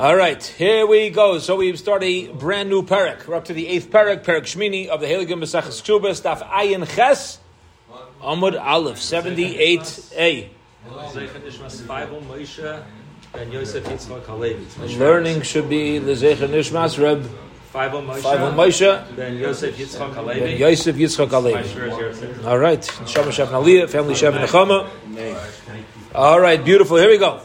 All right, here we go. So we start a brand new parak. We're up to the eighth parak, parak Shmini of the Heligim Besachas Ksubas, Daf Ayin Ches, Amud Aleph, 78a. Learning should be Lezecha Nishmas Reb Five on Moshe. Five on Moshe, Then Yosef Yitzchak Ben Halevi. Yosef Yitzchak Alevi. All right, Shabbat Shav Naliyah, family Shav Nechama. All right, beautiful. Here we go.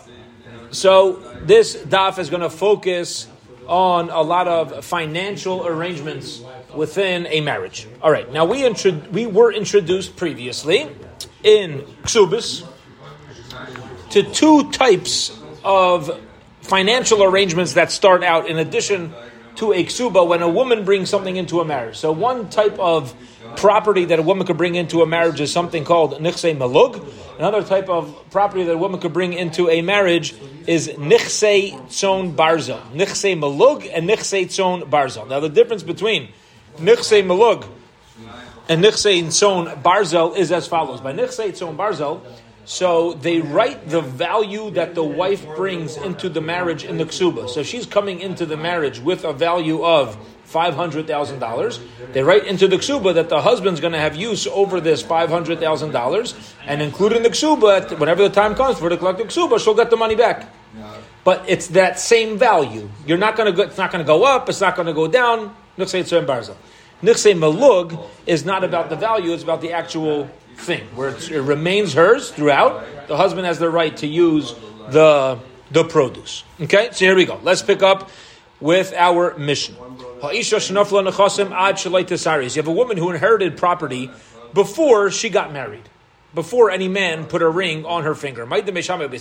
So this daf is going to focus on a lot of financial arrangements within a marriage. All right. Now we intro- we were introduced previously in Ksubis to two types of financial arrangements that start out in addition to a ksuba when a woman brings something into a marriage. So one type of property that a woman could bring into a marriage is something called nichse malug. Another type of property that a woman could bring into a marriage is nichse tzon barzel. Nichse malug and nichse tzon barzel. Now the difference between nichse malug and nichse tzon barzel is as follows. By nichse tzon barzel, so they write the value that the wife brings into the marriage in the ksuba. So she's coming into the marriage with a value of five hundred thousand dollars. They write into the ksuba that the husband's going to have use over this five hundred thousand dollars, and including the ksuba, whenever the time comes for to collect the ksuba, she'll get the money back. But it's that same value. You're not going to go. It's not going to go up. It's not going to go down. Barzel. Nichse malug is not about the value. It's about the actual thing, where it remains hers throughout. The husband has the right to use the the produce. Okay, so here we go. Let's pick up with our mission. You have a woman who inherited property before she got married. Before any man put a ring on her finger. Ma'id Beishama and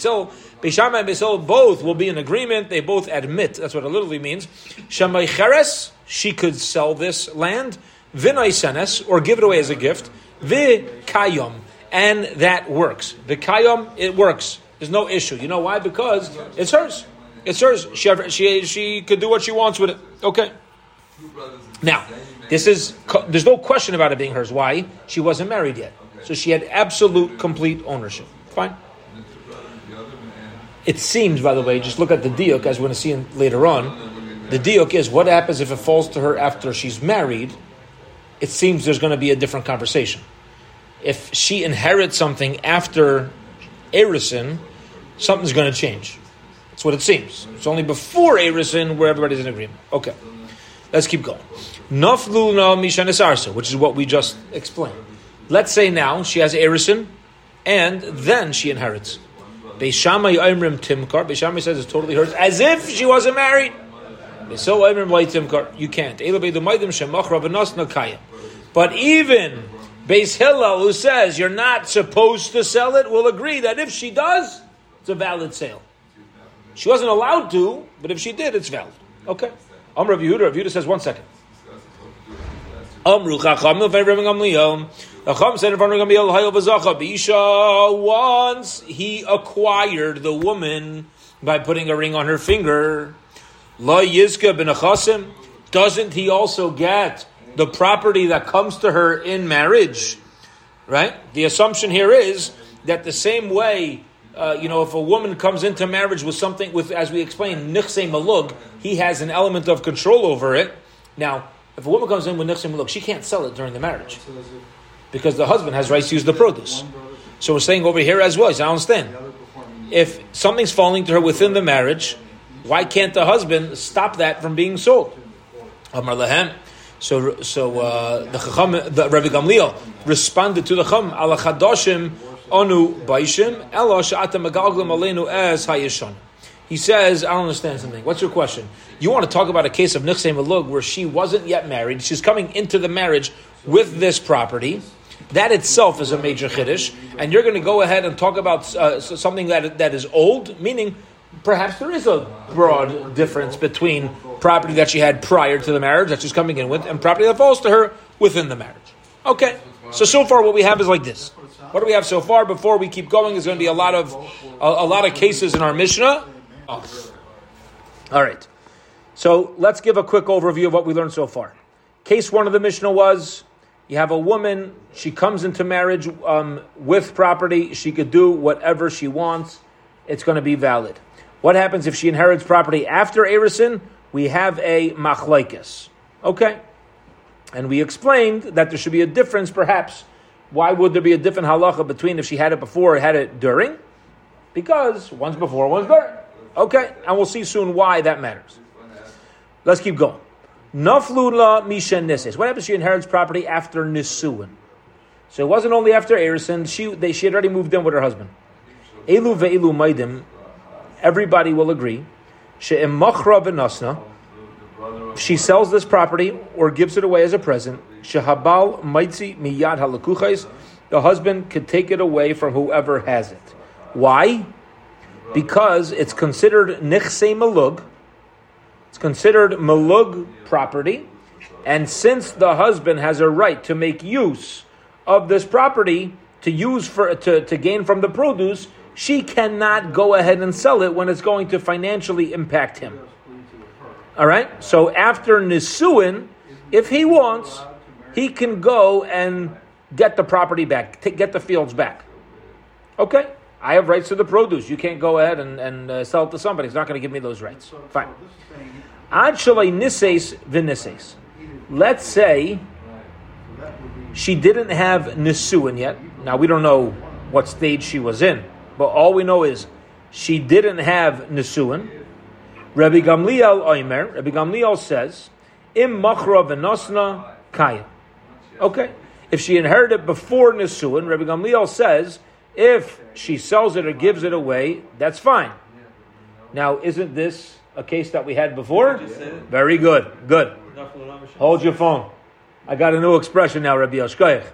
Beis Hillel. Both will be in agreement. They both admit. That's what it literally means. She could sell this land. Vinay senes, or give it away as a gift. Vikayom, and that works. Vikayom, it works. There's no issue. You know why? Because it's hers. It's hers. She, she, she could do what she wants with it. Okay. Now, this is there's no question about it being hers. Why? She wasn't married yet, so she had absolute, complete ownership. Fine. It seems, by the way, just look at the diuk as we're going to see later on. The diuk is what happens if it falls to her after she's married. It seems there's going to be a different conversation. If she inherits something after Erison, something's going to change. That's what it seems. It's only before Erison where everybody's in agreement. Okay, let's keep going. Naflu na mishanisarsa, which is what we just explained. Let's say now she has Erison, and then she inherits. Beishamay Imrim Timkar. Beishamay says it's totally hers, as if she wasn't married. So Imrim White Timkar. You can't. But even Beis Hillel, who says you're not supposed to sell it, will agree that if she does, it's a valid sale. She wasn't allowed to, but if she did, it's valid. Okay. Amr Rav Yehuda. Rav Yehuda says one second. Amru Chachamim V'Rem Gamliel. Chacham said in front of Gamliel, Hayel V'Zacha B'Isha. Once he acquired the woman by putting a ring on her finger, La Yizka B'Nechasim. Doesn't he also get the property that comes to her in marriage? Right. The assumption here is that the same way uh, you know, if a woman comes into marriage with something, with as we explained, nichse malug, he has an element of control over it. Now, if a woman comes in with nichse malug, she can't sell it during the marriage because the husband has rights to use the produce. So we're saying over here as well. I understand. If something's falling to her within the marriage, why can't the husband stop that from being sold? Amar lehem. So, so uh, the Chacham, the Rabbi Gamliel responded to the Chacham ala chadoshim Baishim, Sha'ata Megalglim Aleinu as. He says, I don't understand something. What's your question? You want to talk about a case of Nichse Malug where she wasn't yet married, she's coming into the marriage with this property. That itself is a major chiddush, and you're going to go ahead and talk about uh, something that that is old, meaning perhaps there is a broad difference between property that she had prior to the marriage that she's coming in with, and property that falls to her within the marriage. Okay, so so far what we have is like this. What do we have so far? Before we keep going, there's going to be a lot of a, a lot of cases in our Mishnah. Oh. All right. So let's give a quick overview of what we learned so far. Case one of the Mishnah was you have a woman, she comes into marriage um, with property, she could do whatever she wants, it's going to be valid. What happens if she inherits property after Erisin? We have a machlaikis. Okay? And we explained that there should be a difference, perhaps. Why would there be a different halacha between if she had it before or had it during? Because one's before, one's during. Okay, and we'll see soon why that matters. Let's keep going. Naflula misha nises. What happens she inherits property after nisuin? So it wasn't only after Erison, she, they, she had already moved in with her husband. Elu ve'elu maidim, everybody will agree. She'im machra v'nasna, she sells this property or gives it away as a present, shehabal maitzi miyad halakuchais, the husband could take it away from whoever has it. Why? Because it's considered nichse malug. It's considered malug property, and since the husband has a right to make use of this property to use for to, to gain from the produce, she cannot go ahead and sell it when it's going to financially impact him. All right. So after Nisuin, if he wants, he can go and get the property back, get the fields back. Okay. I have rights to the produce. You can't go ahead and, and uh, sell it to somebody. He's not going to give me those rights. Fine. Ad shalai nises v'nises. Let's say she didn't have nisuin yet. Now we don't know what stage she was in, but all we know is she didn't have nisuin. Rabbi Gamliel Oimer, Rabbi Gamliel says, Im machra v'nosna kaya. Okay. If she inherited before Nisuin, Rabbi Gamliel says, if she sells it or gives it away, that's fine. Now, isn't this a case that we had before? Very good. Good. Hold your phone. I got a new expression now, Rabbi Yoshkoyach.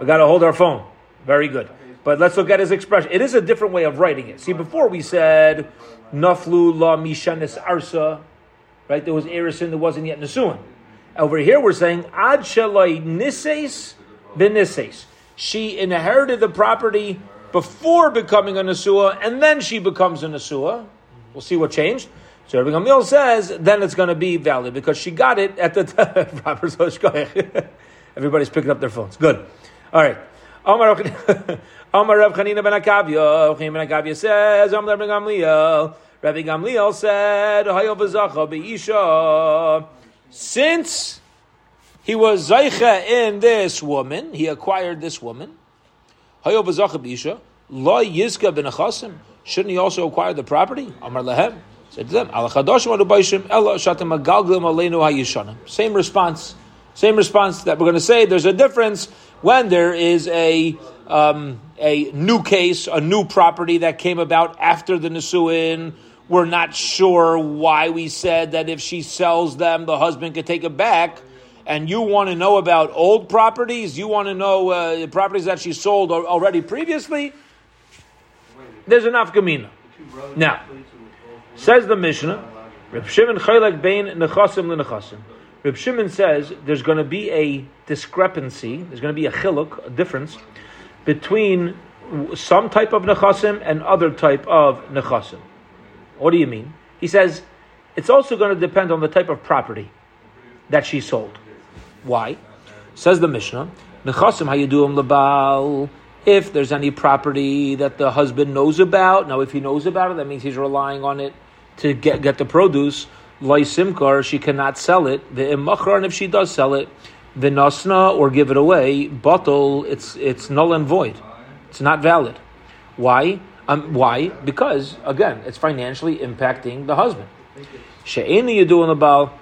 We got to hold our phone. Very good. But let's look at his expression. It is a different way of writing it. See, before we said Naflu la mishanis arsa, right? There was Erison, there wasn't yet Nisuin. Over here we're saying Ad shalai nises benises. She inherited the property before becoming a Nasua, and then she becomes a Nasua. We'll see what changed. So Rabbi Gamliel says then it's going to be valid because she got it at the time. Everybody's picking up their phones. Good. All right. Amar Rav Chanina ben Akavya. Chanina ben Akavya says, Amar Rabbi Gamliel. Rabbi Gamliel said, Hayo. Since he was zaycha in this woman, he acquired this woman. Hayo v'zacha be'isha. Lo yizka ben achasim. Shouldn't he also acquire the property? Amar lehem. Said to them, Al chadoshim adubayshim ella shatem agalglim aleinu hayishanim. Same response. Same response that we're going to say. There's a difference when there is a um, a new case, a new property that came about after the Nisuin. We're not sure why we said that if she sells them, the husband could take it back. And you want to know about old properties? You want to know uh, properties that she sold already previously? There's enough gamina. Now, says the Mishnah, Reb Shimon Chaylek Bein Nechasim Lenechasim. Reb Shimon says there's going to be a discrepancy, there's going to be a chiluk, a difference, between some type of nechasim and other type of nechasim. What do you mean? He says it's also going to depend on the type of property that she sold. Why? Says the Mishnah, nechasim hayuduim labal. If there's any property that the husband knows about, now if he knows about it, that means he's relying on it to get, get the produce. Loi simkar, she cannot sell it. The imachra, and if she does sell it, the nasna or give it away, bottle, it's it's null and void. It's not valid. Why? Um, why? Because again, it's financially impacting the husband. She'eni yadu about,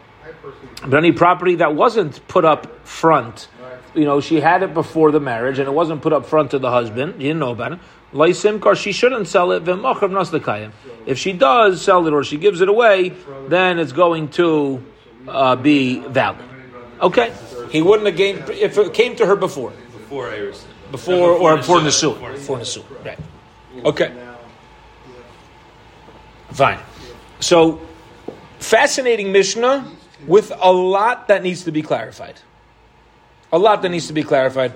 but any property that wasn't put up front, you know, she had it before the marriage and it wasn't put up front to the husband. You didn't know about it. Laisimkar, she shouldn't sell it. If she does sell it or she gives it away, then it's going to uh, be valid. Okay, he wouldn't have gained if it came to her before, Before Iris. before, No, or before. Nisu, before. Right. Okay. Fine. So, fascinating Mishnah with a lot that needs to be clarified. A lot that needs to be clarified,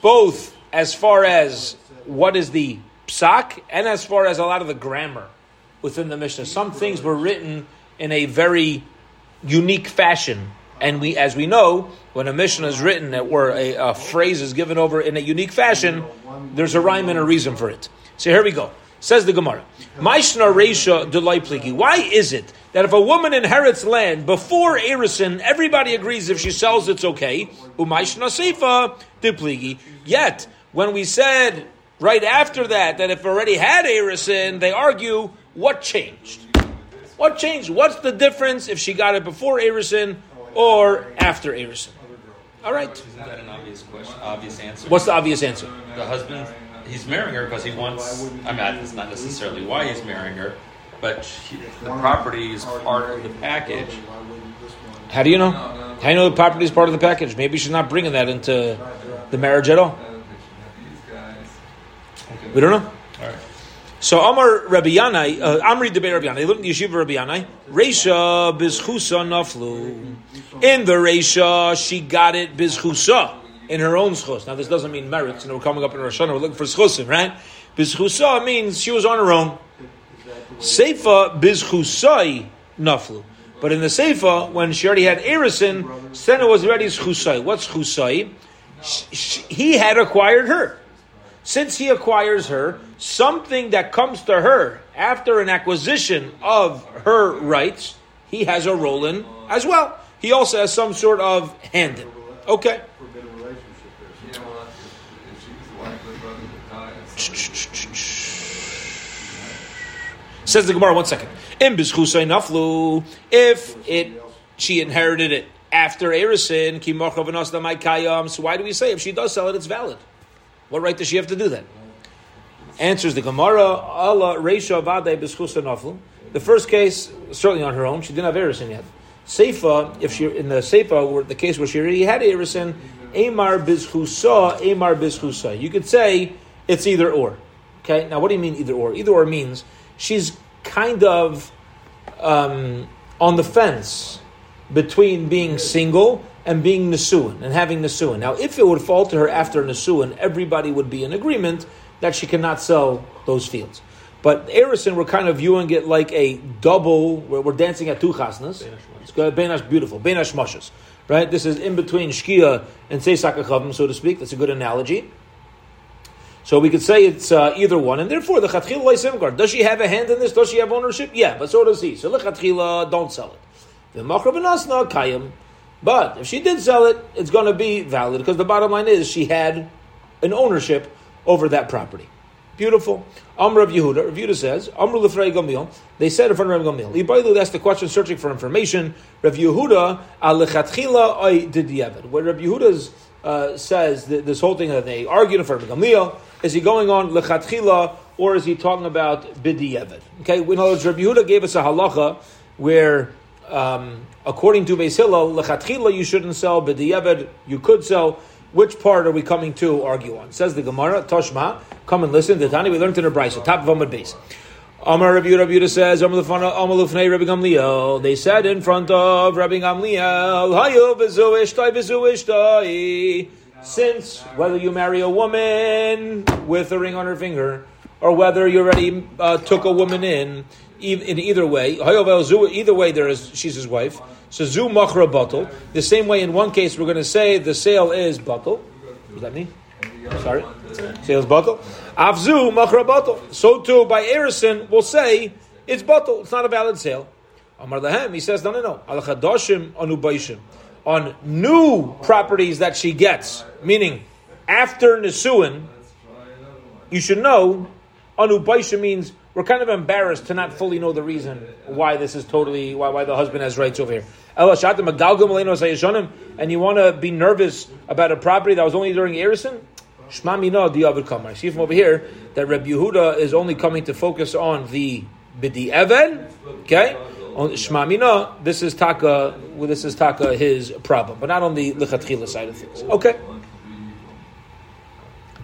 both as far as what is the psak and as far as a lot of the grammar within the Mishnah. Some things were written in a very unique fashion, and we, as we know, when a Mishnah is written where a, a phrase is given over in a unique fashion, there's a rhyme and a reason for it. So here we go. Says the Gemara. Maishna Reisha Delay Pligi. Why is it that if a woman inherits land before Erison, everybody agrees if she sells it's okay? Umaishna Seifa Pligi. Yet, when we said right after that that if already had Erison, they argue what changed? What changed? What's the difference if she got it before Erison or after Erison? All right. Isn't that an obvious question? Obvious answer. What's the obvious answer? the husband? He's marrying her because he wants. I mean, that's not necessarily why he's marrying her, but he, the property is part of the package. How do you know? How do you know the property is part of the package? Maybe she's not bringing that into the marriage at all. We don't know. All right. So Amar Rabbi Yanai, uh, Amri Debe Rabbi Yanai, look in the Yeshiva Rabbi Yanai, Reisha bizchusa naflu. In the Reisha, she got it bizchusa, in her own schus. Now this doesn't mean merits, and we're coming up in Rosh Hashanah, we're looking for schusim, right? Bizchusa means she was on her own. Seifa bizchusai naflu. But in the Seifa, when she already had Erison, then it was already schusai. What's sh- He had acquired her since he acquires her, something that comes to her after an acquisition of her rights, he has a role in as well. He also has some sort of hand in. Okay. Says the Gemara, one second. If it she inherited it after Erisin, so why do we say if she does sell it, it's valid? What right does she have to do that? Answers the Gemara, Allah Reisha Vade Bischusa Naflu. The first case, certainly on her own, she didn't have Erison yet. Seifa, if she in the Seifa, the case where she already had Erison, Amar Bizchusa, Amar Bizchusa. You could say it's either or. Okay, now what do you mean either or? Either or means she's kind of um, on the fence between being single and being Nisuin and having Nisuin. Now, if it would fall to her after Nisuin, everybody would be in agreement that she cannot sell those fields. But Erison, we're kind of viewing it like a double, where we're dancing at two chasnas. It's Benash beautiful, Benash mashas. Right? This is in between Shkia and Seisak Achavim, so to speak. That's a good analogy. So we could say it's uh, either one, and therefore the Chatchila Simgar. Does she have a hand in this? Does she have ownership? Yeah, but so does he. So the Chatchila, don't sell it. The Machra Benasna Kayim. But if she did sell it, it's going to be valid because the bottom line is she had an ownership over that property. Beautiful. Amr of Yehuda, Rav Yehuda says, Amr Lefrei Gamil, they said in front of Rav Gamil. Ibailu asked the question searching for information. Rav Yehuda, Alechatchila Oy Didievet. Where Rav Yehuda uh, says this whole thing that they argued in front of Gamil, is he going on Lechatchila or is he talking about Bidievet? Okay, in other words, Rav Yehuda gave us a halacha where um, according to Beis Hillel, lechatchila you shouldn't sell, but the you could sell. Which part are we coming to argue on? Says the Gemara, Toshma, come and listen. The Tani we learned in the Brisa, top of Amud base. Amar Rabbi Yehuda, says, Amar Lufnei Rabbi Gamliel. They said in front of Rabbi Gamliel, Hayu v'zu ishtai v'zu ishtai. Since whether you marry a woman with a ring on her finger, or whether you already uh, took a woman in, in either way, either way, there is she's his wife. So zu machra batal. The same way, in one case, we're going to say the sale is. What does that mean? Sorry, sale is batal. Avzu machra batal. So too by Erison, we'll say it's batal. It's not a valid sale. Amar lahem. He says no, no, no. Al chadashim anu on new properties that she gets, meaning after Nisuin, you should know anu means we're kind of embarrassed to not fully know the reason why this is totally why, why the husband has rights over here. And you want to be nervous about a property that was only during Erison? Kamar. See from over here that Reb Yehuda is only coming to focus on the bidi even. Okay, on Shmamina. This is taka. This is taka his problem, but not on the lichatchila side of things. Okay.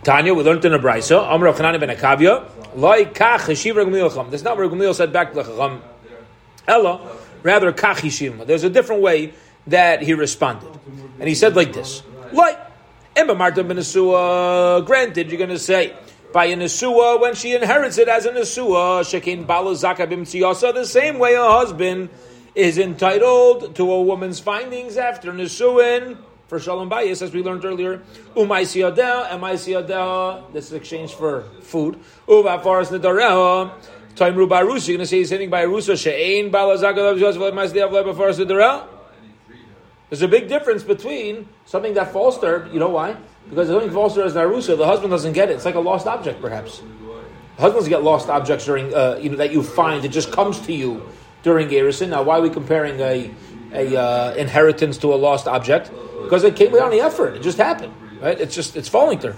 Tanya, we learned in a brisa. Amr Chanan ben Akavia. Like kach yeshiv Gamliel That's not what Gamliel said back to the Chacham. Ella, rather kach yeshiv. There's a different way that he responded, and he said like this: Like Emma Marta ben Granted, you're going to say by a Nesua when she inherits it as a Nesua, Shekin Balazaka Bimtsiyasa, the same way a husband is entitled to a woman's findings after Nesuin for Shalom Bayis, as we learned earlier. Umaisi Adel, Emaisi Adel, this is exchange for food. Uva Faras Nidareho, Taimru Barus, you're going to say he's hitting by Arusa, She'ain Balazagalav Joseph Emaisi Adel, Faras Nidareho. There's a big difference between something that falls there, you know why? Because if something falls there as Narusa, the husband doesn't get it. It's like a lost object, perhaps. Husbands get lost objects during, uh, you know, that you find. It just comes to you during Erison. Now, why are we comparing a, a uh, inheritance to a lost object? Because it came without any effort. It just happened, right? It's just it's falling there.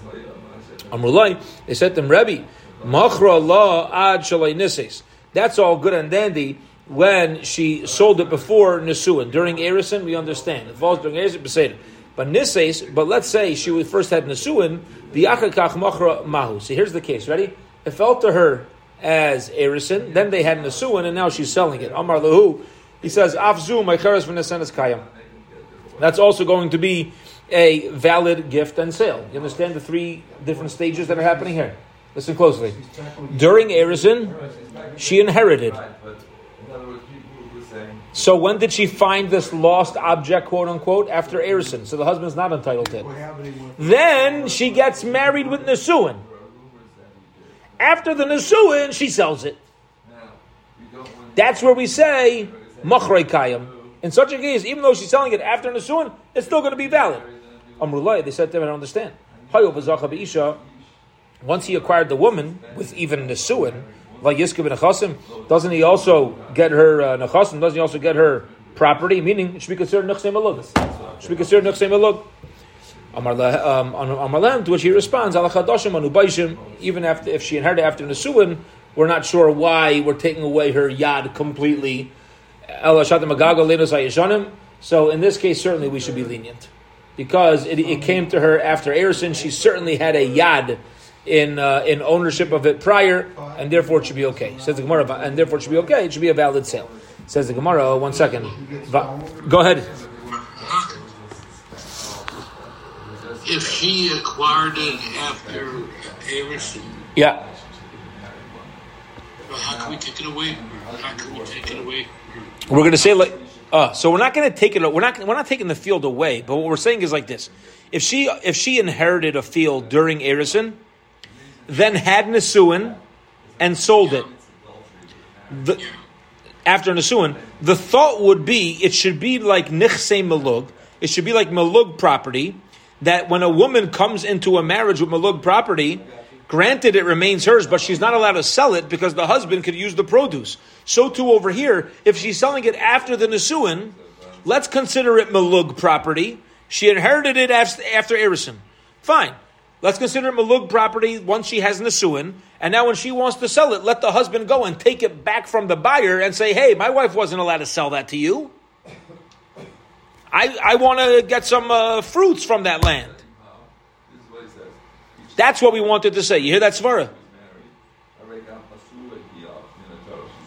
Amrulai, they said to him, Rebbe, Machra Allah ad. That's all good and dandy when she sold it before Nisuin. During Erison, we understand. It falls during Erison, Beseder. But Nises, but let's say she first had Nisuin, the Achakach Machra Mahu. See, here's the case, ready? It fell to her as Erison, then they had Nisuin, and now she's selling it. Amar Lahu, he says, Afzu, my cheres kayam. That's also going to be a valid gift and sale. You understand the three different stages that are happening here? Listen closely. During Erison, she inherited. So when did she find this lost object, quote unquote, after Erison? So the husband's not entitled to it. Then she gets married with Nisuin. After the Nisuin, she sells it. That's where we say Machrei Kayam. In such a case, even though she's selling it after Nisuin, it's still going to be valid. Amrullah, they said to him, I don't understand. Once he acquired the woman with even Nisuin, like Yiskib Nechasim, doesn't he also get her uh? Doesn't he also get her property? Meaning, it should be considered Nechsei Malug. Should be considered Nechsei Malug. Amarlam, to which he responds, even after if she inherited after Nesuin, we're not sure why we're taking away her yad completely. So in this case, certainly we should be lenient. Because it, it came to her after Erison, she certainly had a yad in uh, in ownership of it prior, and therefore it should be okay. Says the Gemara, and therefore it should be okay. It should be a valid sale. Says the Gemara. One second. Go ahead. If she acquired it after Erison, yeah. How can we take it away? How can we take it away? We're going to say like. Uh, so we're not going to take it. We're not. We're not taking the field away. But what we're saying is like this: if she if she inherited a field during Erison, then had Nisuin and sold it. The, after Nisuin, the thought would be it should be like Nichse Malug, it should be like Malug property, that when a woman comes into a marriage with Malug property, granted it remains hers, but she's not allowed to sell it because the husband could use the produce. So too over here, if she's selling it after the Nisuin, let's consider it Malug property. She inherited it after, Erison. Fine. Let's consider it malug property once she has nisuin, and now when she wants to sell it, let the husband go and take it back from the buyer and say, "Hey, my wife wasn't allowed to sell that to you. I I want to get some uh, fruits from that land." That's what we wanted to say. You hear that, Svara?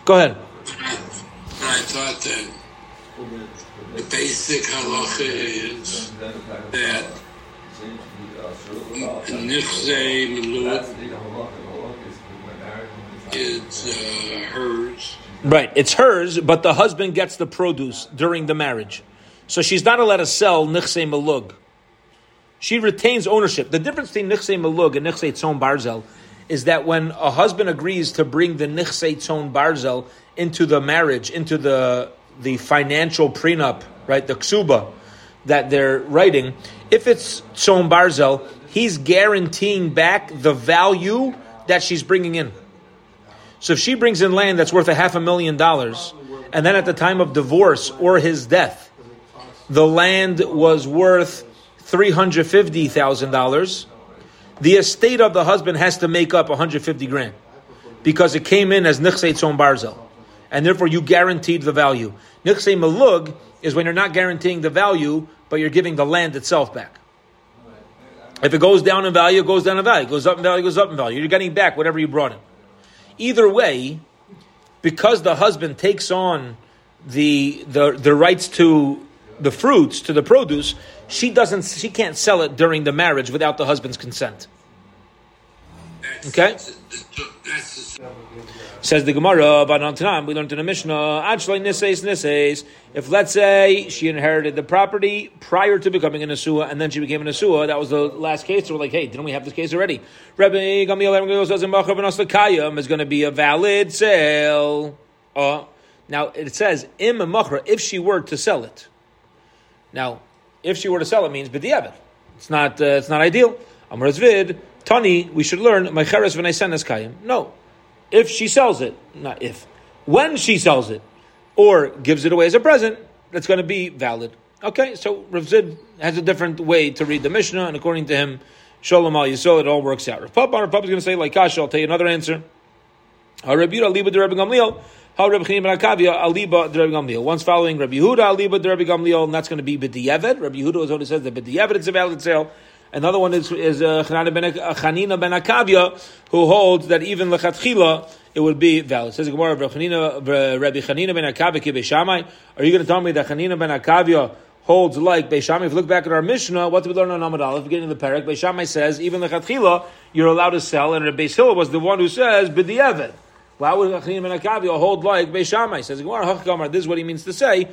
Go ahead. I thought that the basic halacha is that it's uh, hers. Right, it's hers, but the husband gets the produce during the marriage. So she's not allowed to sell Nichse Malug. She retains ownership. The difference between Nichse Malug and Nichse Tzon Barzel is that when a husband agrees to bring the Nichse Tzon Barzel into the marriage, into the, the financial prenup, right, the ksuba that they're writing, if it's Tzon Barzel, he's guaranteeing back the value that she's bringing in. So if she brings in land that's worth a half a million dollars, and then at the time of divorce or his death, the land was worth $350,000, the estate of the husband has to make up 150 grand because it came in as nichsei tzon barzel. And therefore you guaranteed the value. Nichsei malug is when you're not guaranteeing the value, but you're giving the land itself back. If it goes down in value, it goes down in value. It goes up in value, it goes up in value. You're getting back whatever you brought in. Either way, because the husband takes on the, the, the rights to the fruits, to the produce, she doesn't she can't sell it during the marriage without the husband's consent. Okay. That's, that's the Says the Gemara, but on time we learned in the Mishnah, Achloi niseis niseis. If let's say she inherited the property prior to becoming a Nesua, and then she became a Nesua, that was the last case. So we're like, hey, didn't we have this case already? Rabbi Gamliel says in is going to be a valid sale. Uh, now it says im if she were to sell it. Now, if she were to sell it, means b'diavad. It's not. Uh, it's not ideal. Amraz vid tani. We should learn meicheres v'neisenes kayim. No, if she sells it, not if, when she sells it, or gives it away as a present, that's going to be valid. Okay, so Rav Zvid has a different way to read the Mishnah, and according to him, Shalom al Yisrael, it all works out. Rav Papa, Rav Papa is going to say like Kasha. I'll tell you another answer. Gamliel. How Rabbi Chaim ben Akavia aliba Rabbi Gamliel. Once following Rabbi Yehuda aliba Rabbi Gamliel, and that's going to be b'diavad. Rabbi Yehuda is only says that b'diavad it's a valid sale. Another one is is uh, Chanina ben, uh, Akavia, who holds that even lechatchila it would be valid. It says Gemara, Rabbi Chanina ben Akavia ki Beishamai. Are you going to tell me that Chanina ben Akavia holds like Beishamai? If you look back at our Mishnah, what did we learn on Amad Aleph, beginning of the parak? Beishamai says even lechatchila you're allowed to sell, and Rabbi Hillel was the one who says b'diavad. Why would Chanina ben Akavia hold like Beishamai? Says Gemara, this is what he means to say.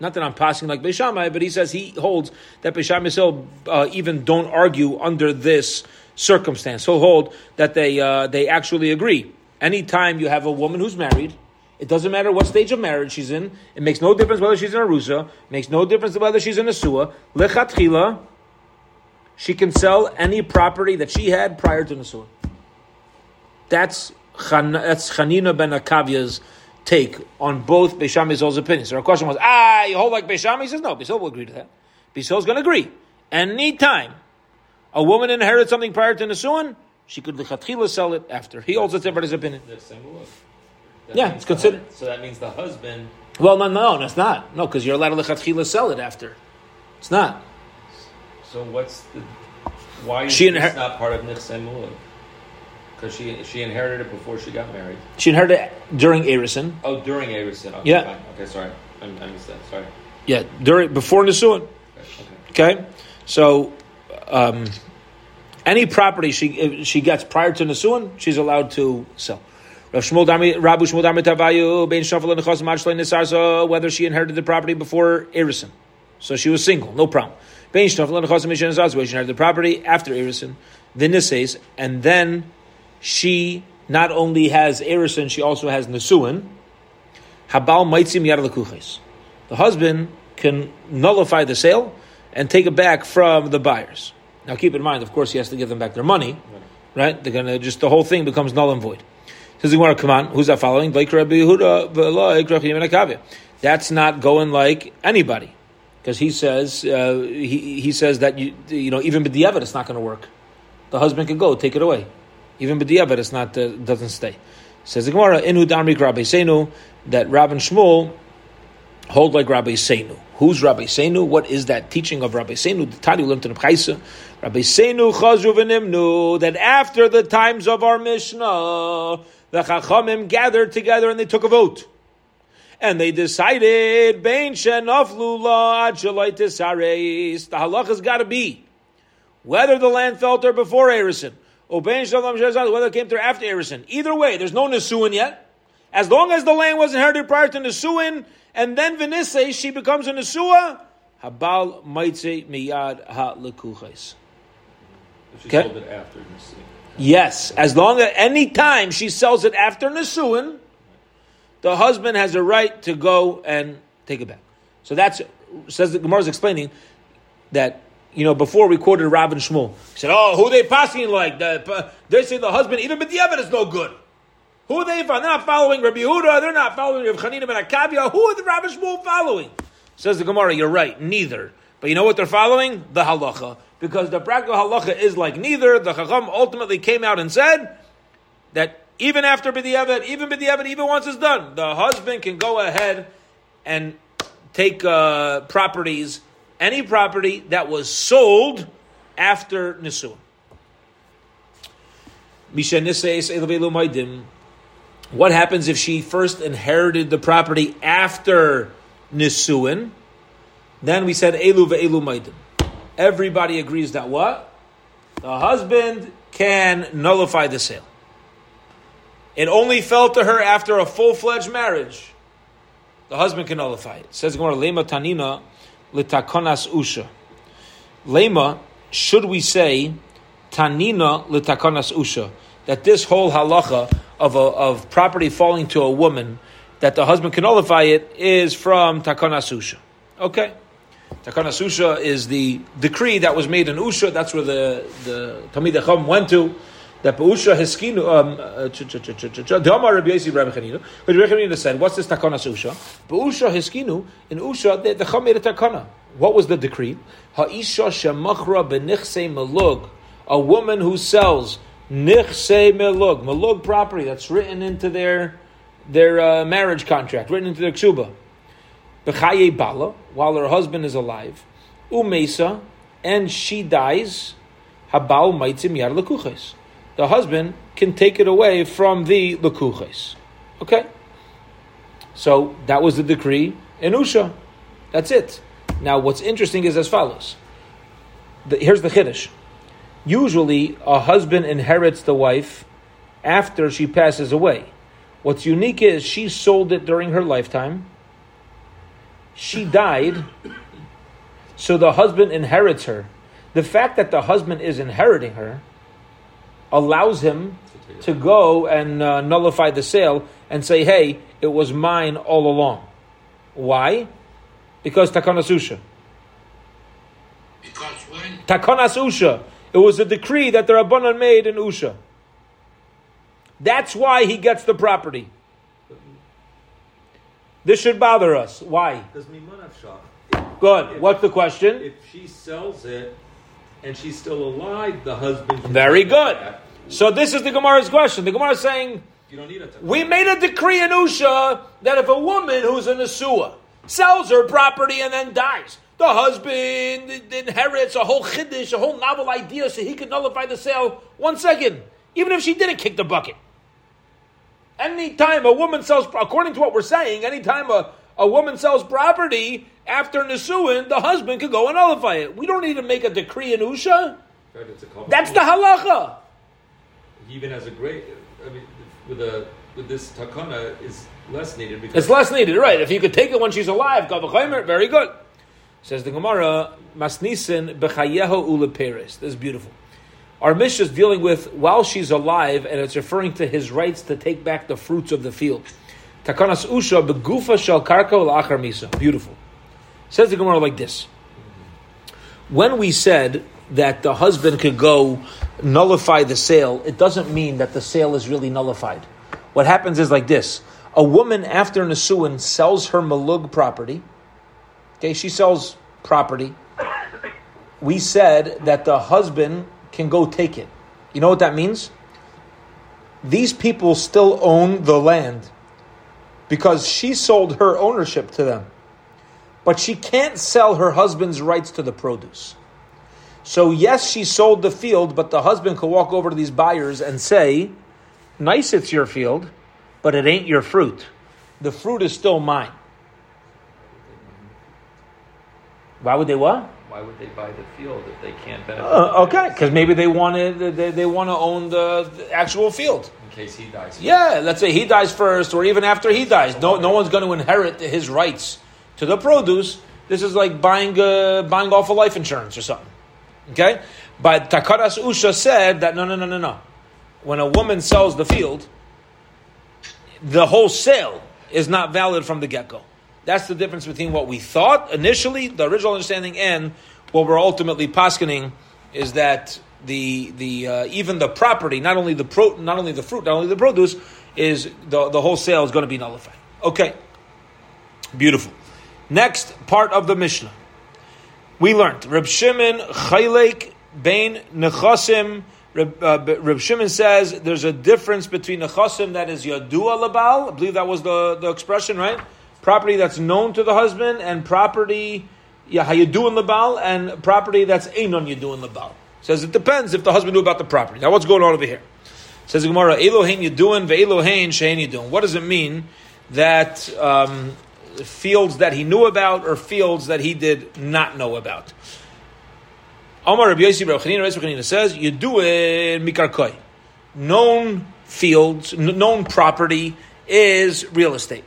Not that I'm passing like Beishamai, but he says he holds that Beishamai uh, even don't argue under this circumstance. He'll hold that they uh, they actually agree. Anytime you have a woman who's married, it doesn't matter what stage of marriage she's in. It makes no difference whether she's in a rusa. Makes no difference whether she's in a sua. Lechatchila, she can sell any property that she had prior to Nesua. That's Chan, that's Chanina ben Akavia's take on both Beisham Yisrael's opinions. So our question was, ah, you hold like Beisham? He says, no, Beisham will agree to that. Beisham going to agree. Anytime a woman inherits something prior to Nisuan, she could lichatchila sell it after. He holds it's everybody's opinion. Yeah, it's considered. So that means the husband. Well, no, no, no it's not. No, because you're allowed to lichatchila sell it after. It's not. So what's the. Why is She inher- not part of Nichsemula? Because she, she inherited it before she got married. She inherited it during Erison. Oh, during Arison. Okay, Yeah. fine. Okay, sorry. I, I missed that. Sorry. Yeah, during before Nisuan. Okay. okay. So um, any property she if she gets prior to Nisuan, she's allowed to sell. Rav Shmuel Dami, Rabu Shmuel Dami Tavayu, Bein Shafal and Nechos whether she inherited the property before Erison. So she was single, no problem. Bein Shafal and Nechos Mishan she inherited the property after Erison, the Nises, and then she not only has Erison, she also has Nisuan. Habal Maitzim Yad Lekuches. The husband can nullify the sale and take it back from the buyers. Now, keep in mind, of course, he has to give them back their money, right? They're gonna just the whole thing becomes null and void. Says the Gemara, come on, who's that following? Like Rabbi Yehuda, v'lo ik Rabbi Yehuda Kaveh. That's not going like anybody, because he says uh, he, he says that you you know even with the it's not going to work. The husband can go take it away, even with the it's not uh, doesn't stay. Says the Gemara, inu damri Rabbi Seinu that Rabbi Shmuel hold like Rabbi Seinu. Who's Rabbi Seinu? What is that teaching of Rabbi Seinu? The Tani in Chaisa. Rabbi Seinu chazru v'nimnu that after the times of our Mishnah, the Chachamim gathered together and they took a vote. And they decided, Bein shenaflu la ad shalai tisareis. The halachas got to be whether the land fell there before Erison, shalom shezad, whether it came there after Erison. Either way, there's no Nesuin yet. As long as the land was inherited prior to Nesuin, and then Vinise, she becomes a Nesua, Habal Maitze Miyad Ha she Okay. sold it after Nichsemula. Yes, as long as any time she sells it after Nesuin, the husband has a right to go and take it back. So that's says the Gemara is explaining that you know before we quoted Rabbi Shmuel. He said, "Oh, who they passing like? The, they say the husband even the evidence no good. Who are they following? They're not following Rabbi Yehuda. They're not following Rabbi Chanina ben Akavia. Who are the Rabbi Shmuel following?" Says the Gemara, "You're right, neither." But you know what they're following? The halacha. Because the practical halacha is like neither. The Chacham ultimately came out and said that even after B'diavad, even B'diavad, even once it's done, the husband can go ahead and take uh, properties, any property that was sold after Maidim. What happens if she first inherited the property after Nisuin? Then we said Elu Maidim. Everybody agrees that what? the husband can nullify the sale. It only fell to her after a full fledged marriage. The husband can nullify it. Says Gemara, Lema Tanina litakonas usha. Lema, should we say Tanina litakonas usha? That this whole halacha of, a, of property falling to a woman, that the husband can nullify it, is from takonas usha. Okay. Takonas usha is the decree that was made in Usha. That's where the, the Talmid Chacham went to that Beusha Heskinu, um, the Amar Rabbi Yossi Rabbi Chanina, but Rabbi Chanina said, what's this takana Usha? Beusha Heskinu, in Usha, the, the Cham made a takana. What was the decree? Ha'isha shemachra benichse melug, a woman who sells nichse melug, melug property that's written into their their uh, marriage contract, written into their ksuba. B'chaye bala, while her husband is alive, umesa, and she dies, habal maitzim yar lekuches the husband can take it away from the lekuches. Okay? So that was the decree in Usha. That's it. Now, what's interesting is as follows. The, here's the chiddush. Usually, a husband inherits the wife after she passes away. What's unique is she sold it during her lifetime. She died, so the husband inherits her. The fact that the husband is inheriting her allows him to go and uh, nullify the sale and say, hey, it was mine all along. Why? Because Takanas Usha. Because when? Takanas Usha. It was a decree that the Rabbanan made in Usha. That's why he gets the property. This should bother us. Why? Because Mimanav Good. What's the question? If she sells it and she's still alive, the husband. Very good. So this is the Gemara's question. The Gemara is saying, you don't need it. We made a decree in Usha that if a woman who's in a Nesua sells her property and then dies, the husband inherits a whole chiddush, a whole novel idea, so he could nullify the sale. One second, even if she didn't kick the bucket. Anytime a woman sells, according to what we're saying, anytime a, a woman sells property after Nisuin, the husband could go and nullify it. We don't need to make a decree in Usha. That's the halacha even as a great, I mean, with a with this takana is less needed because it's less needed, right? If you could take it when she's alive, very good. Says the Gemara, Masnisin bechayeho uleperes. This is beautiful. Our Mishnah is dealing with while she's alive, and it's referring to his rights to take back the fruits of the field. Takanas usha begufa shel karka la'achar misa. Beautiful. Says the Gemara like this. When we said that the husband could go nullify the sale, it doesn't mean that the sale is really nullified. What happens is like this: a woman after Nisuin sells her malug property. Okay, she sells property. We said that the husband can go take it. You know what that means? These people still own the land because she sold her ownership to them. But she can't sell her husband's rights to the produce. So, yes, she sold the field, but the husband could walk over to these buyers and say, Nice, it's your field, but it ain't your fruit. The fruit is still mine. Why would they what? Why would they buy the field if they can't benefit? Uh, okay, because maybe they want to they, they want to own the, the, actual field. In case he dies. First. Yeah, let's say he dies first, or even after he dies. No, no one's going to inherit his rights to the produce. This is like buying uh, buying off a life insurance or something. Okay? But Takanas Usha said that no, no, no, no, no. When a woman sells the field, the whole sale is not valid from the get go. That's the difference between what we thought initially, the original understanding, and what we're ultimately poskening is that the the uh, even the property, not only the pro, not only the fruit, not only the produce, is the the whole sale is going to be nullified. Okay, beautiful. Next part of the Mishnah we learned Reb Shimon Chaylek Bain Nechasim. Uh, Reb Shimon says there's a difference between Nechasim that is Yadua Labal. I believe that was the, the expression, right? Property that's known to the husband and property yeah, Hayadun Labal and property that's Einon Yadun Labal. Says it depends if the husband knew about the property. Now what's going on over here? Says the Gemara, Elohein Yadun ve'Elohein Shein Yadun. What does it mean that um, fields that he knew about or fields that he did not know about. Amar Rabbi Yossi Chanina, says, you do it mikarkoi. Known fields, known property is real estate.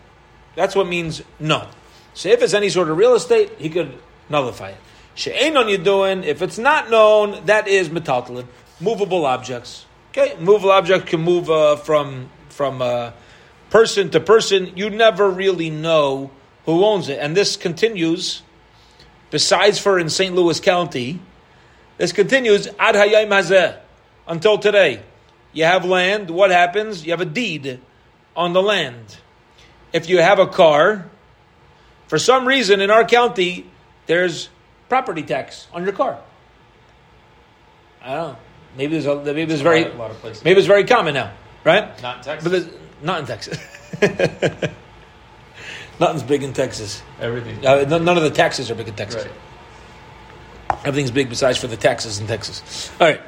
That's what means known. So if it's any sort of real estate, he could nullify it. She'enon you doing, if it's not known, that is metaltalin, movable objects. Okay, movable object can move uh, from from uh, person to person. You never really know who owns it, and this continues. Besides for in St. Louis County, this continues ad hayayim hazeh until today. You have land. What happens? You have a deed on the land. If you have a car, for some reason in our county, there's property tax on your car. I don't know. Maybe it's a, maybe it's very a lot of maybe it's very common now, right? Not in Texas. Not in Texas. Nothing's big in Texas. Everything. Uh, none of the taxes are big in Texas. Right. Everything's big besides for the taxes in Texas. All right.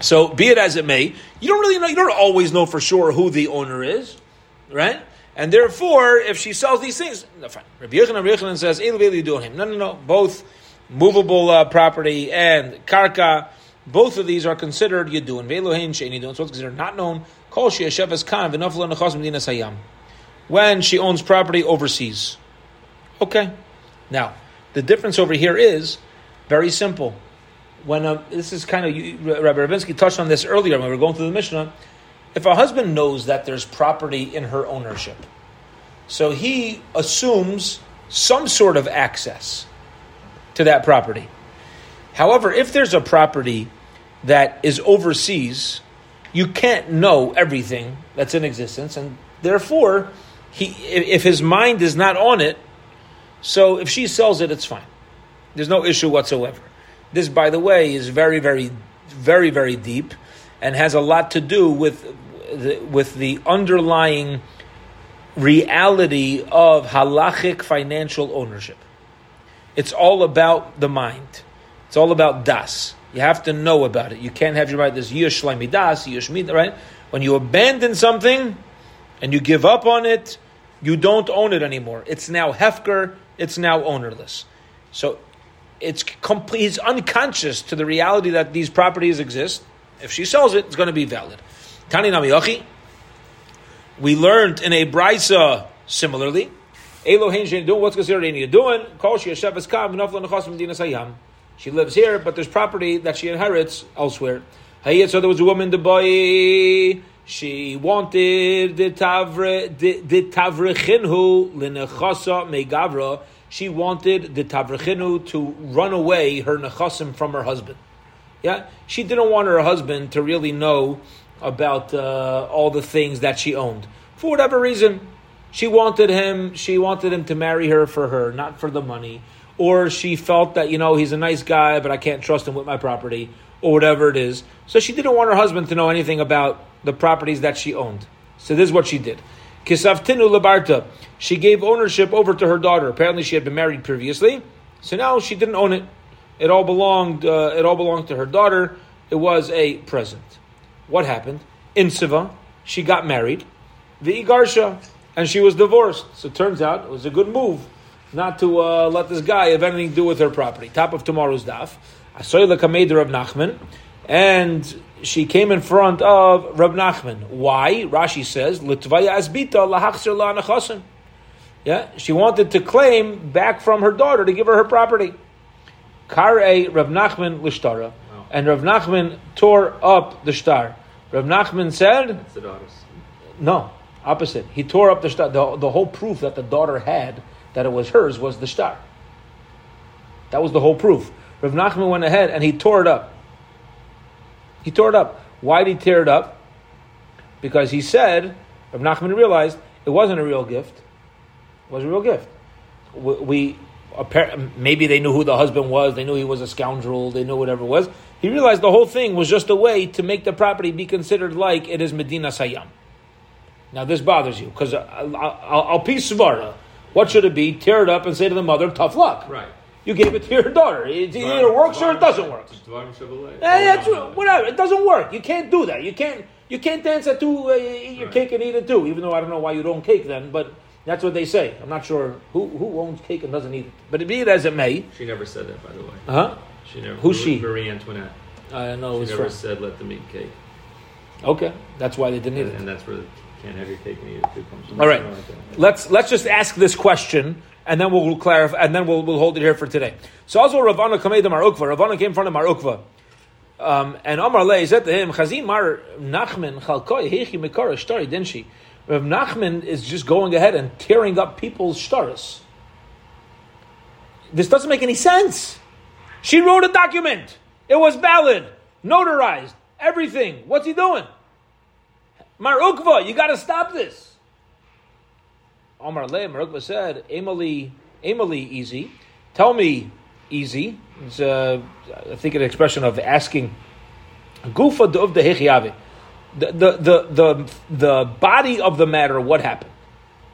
So be it as it may, you don't really know. You don't always know for sure who the owner is, right? And therefore, if she sells these things, no, fine. Rabbi Yochanan, Rabbi Yochanan says, "Elu v'elu do him." No, no, no. Both movable uh, property and karka, both of these are considered yidun. V'elu hein she'en yidun. It's considered not known. Kol she'eshev es kan v'naflo nechos medina sayam. When she owns property overseas. Okay. Now, the difference over here is very simple. When uh, this is kind of Rabbi Ravinsky touched on this earlier when we were going through the Mishnah. If a husband knows that there's property in her ownership, so he assumes some sort of access to that property. However, if there's a property that is overseas, you can't know everything that's in existence, and therefore, he if his mind is not on it, so if she sells it, it's fine. There's no issue whatsoever. This, by the way, is very, very, very, very deep, and has a lot to do with the, with the underlying reality of halachic financial ownership. It's all about the mind. It's all about das. You have to know about it. You can't have your mind this yush das, mid, right? When you abandon something and you give up on it, you don't own it anymore. It's now hefker. It's now ownerless. So it's complete. He's unconscious to the reality that these properties exist. If she sells it, it's going to be valid. Tani namiyochi. We learned in a brisa similarly. Elohein shein what's considered any doing. Kol she yesheves kam v'nafla nechas medina sayam. She lives here, but there's property that she inherits elsewhere. Hayet, so there was a woman, the boy. She wanted the tavre the tavrechinu megavra. She wanted the tavrechinu to run away her nechasim from her husband. Yeah, she didn't want her husband to really know about uh, all the things that she owned for whatever reason. She wanted him. She wanted him to marry her for her, not for the money. Or she felt that you know he's a nice guy, but I can't trust him with my property, or whatever it is. So she didn't want her husband to know anything about the properties that she owned. So this is what she did. Kisaftinu labarta. She gave ownership over to her daughter. Apparently, she had been married previously, so now she didn't own it. It all belonged. Uh, it all belonged to her daughter. It was a present. What happened in Siva? She got married, the Igarsha, and she was divorced. So it turns out it was a good move not to uh, let this guy have anything to do with her property. Top of tomorrow's daf. Asoyla kameder of Nachman, and she came in front of Rab Nachman. Why? Rashi says, "Litvaya asbita lahachser la nechasim." Yeah, she wanted to claim back from her daughter to give her her property. Kare Rav Nachman lishtara, and Rav Nachman tore up the shtar. Rav Nachman said, It's the daughters. no, opposite. He tore up the shtar. The, the whole proof that the daughter had that it was hers was the shtar. That was the whole proof. Rav Nachman went ahead and he tore it up. He tore it up. Why did he tear it up? Because he said, Rav Nachman realized it wasn't a real gift. It was a real gift. We, we maybe they knew who the husband was. They knew he was a scoundrel. They knew whatever it was. He realized the whole thing was just a way to make the property be considered like it is Medina Sayyam. Now this bothers you because uh, I'll, I'll, I'll piece svara. What should it be? Tear it up and say to the mother, "Tough luck." Right. You gave it to your daughter. It either works or it doesn't work. That's whatever. It doesn't work. You can't do that. You can't. You can't dance at two. Uh, eat your Right. cake and eat it too. Even though I don't know why you don't cake then, but that's what they say. I'm not sure who who owns cake and doesn't eat it. But be it as it may, She never said that, by the way. Uh huh? She never. Who's she? Marie Antoinette. I know She never said let them eat cake, Okay, that's why they didn't eat it. and that's where the can't have your cake and eat it too. All right. Like. Let's let's just ask this question, and then we'll, clarify, and then we'll, we'll hold it here for today. So also Ravana Kamei Mar Ukva. Ravana came from the Mar Ukva. Um, and Amar Lei said to him, Chazim Mar Nachman Chalkoi Hechi Mikara Shtari, didn't she? Rav Nachman is just going ahead and tearing up people's shtaris. This doesn't make any sense. She wrote a document. It was valid, notarized, everything. What's he doing? Mar Ukva, you got to stop this. Omar Le, Mar Ukva said, Emily, Emily, easy. Tell me, easy. It's, uh, I think an expression of asking. Gufa of the hechiave. The, the, the, the, body of the matter, what happened?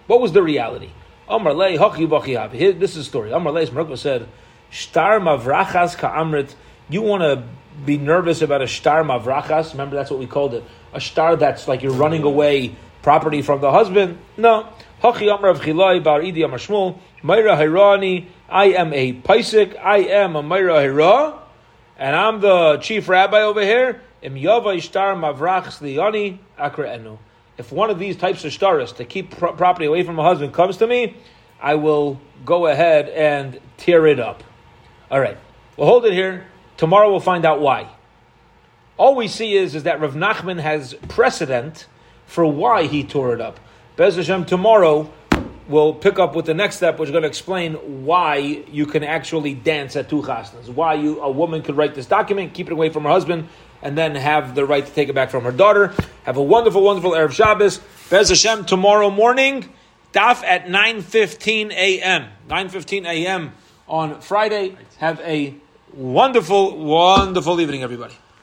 What was the reality? Omar Le. This is the story. Omar Le, Mar Ukva said, Shtar mavrachas ka'amrit. You want to be nervous about a shtar mavrachas? Remember, that's what we called it. A shtar that's like you're running away property from the husband? No. Hachi Amar of Chilai Bar Idi Amar Shmuel. Meira Hirani. I am a paisik. I am a Meira Hira. And I'm the chief rabbi over here. Im Yava Ishtar Mavrachs Liani Akraenu. If one of these types of shtaris to keep pro- property away from a husband comes to me, I will go ahead and tear it up. All right, we'll hold it here. Tomorrow we'll find out why. All we see is, is that Rav Nachman has precedent for why he tore it up. Bez Hashem, tomorrow we'll pick up with the next step, which is going to explain why you can actually dance at two chasnas. Why you a woman could write this document, keep it away from her husband, and then have the right to take it back from her daughter. Have a wonderful, wonderful Erev Shabbos. Bez Hashem, tomorrow morning, daf at 9.15 a.m. 9.15 a.m. on Friday. Have a wonderful, wonderful evening, everybody.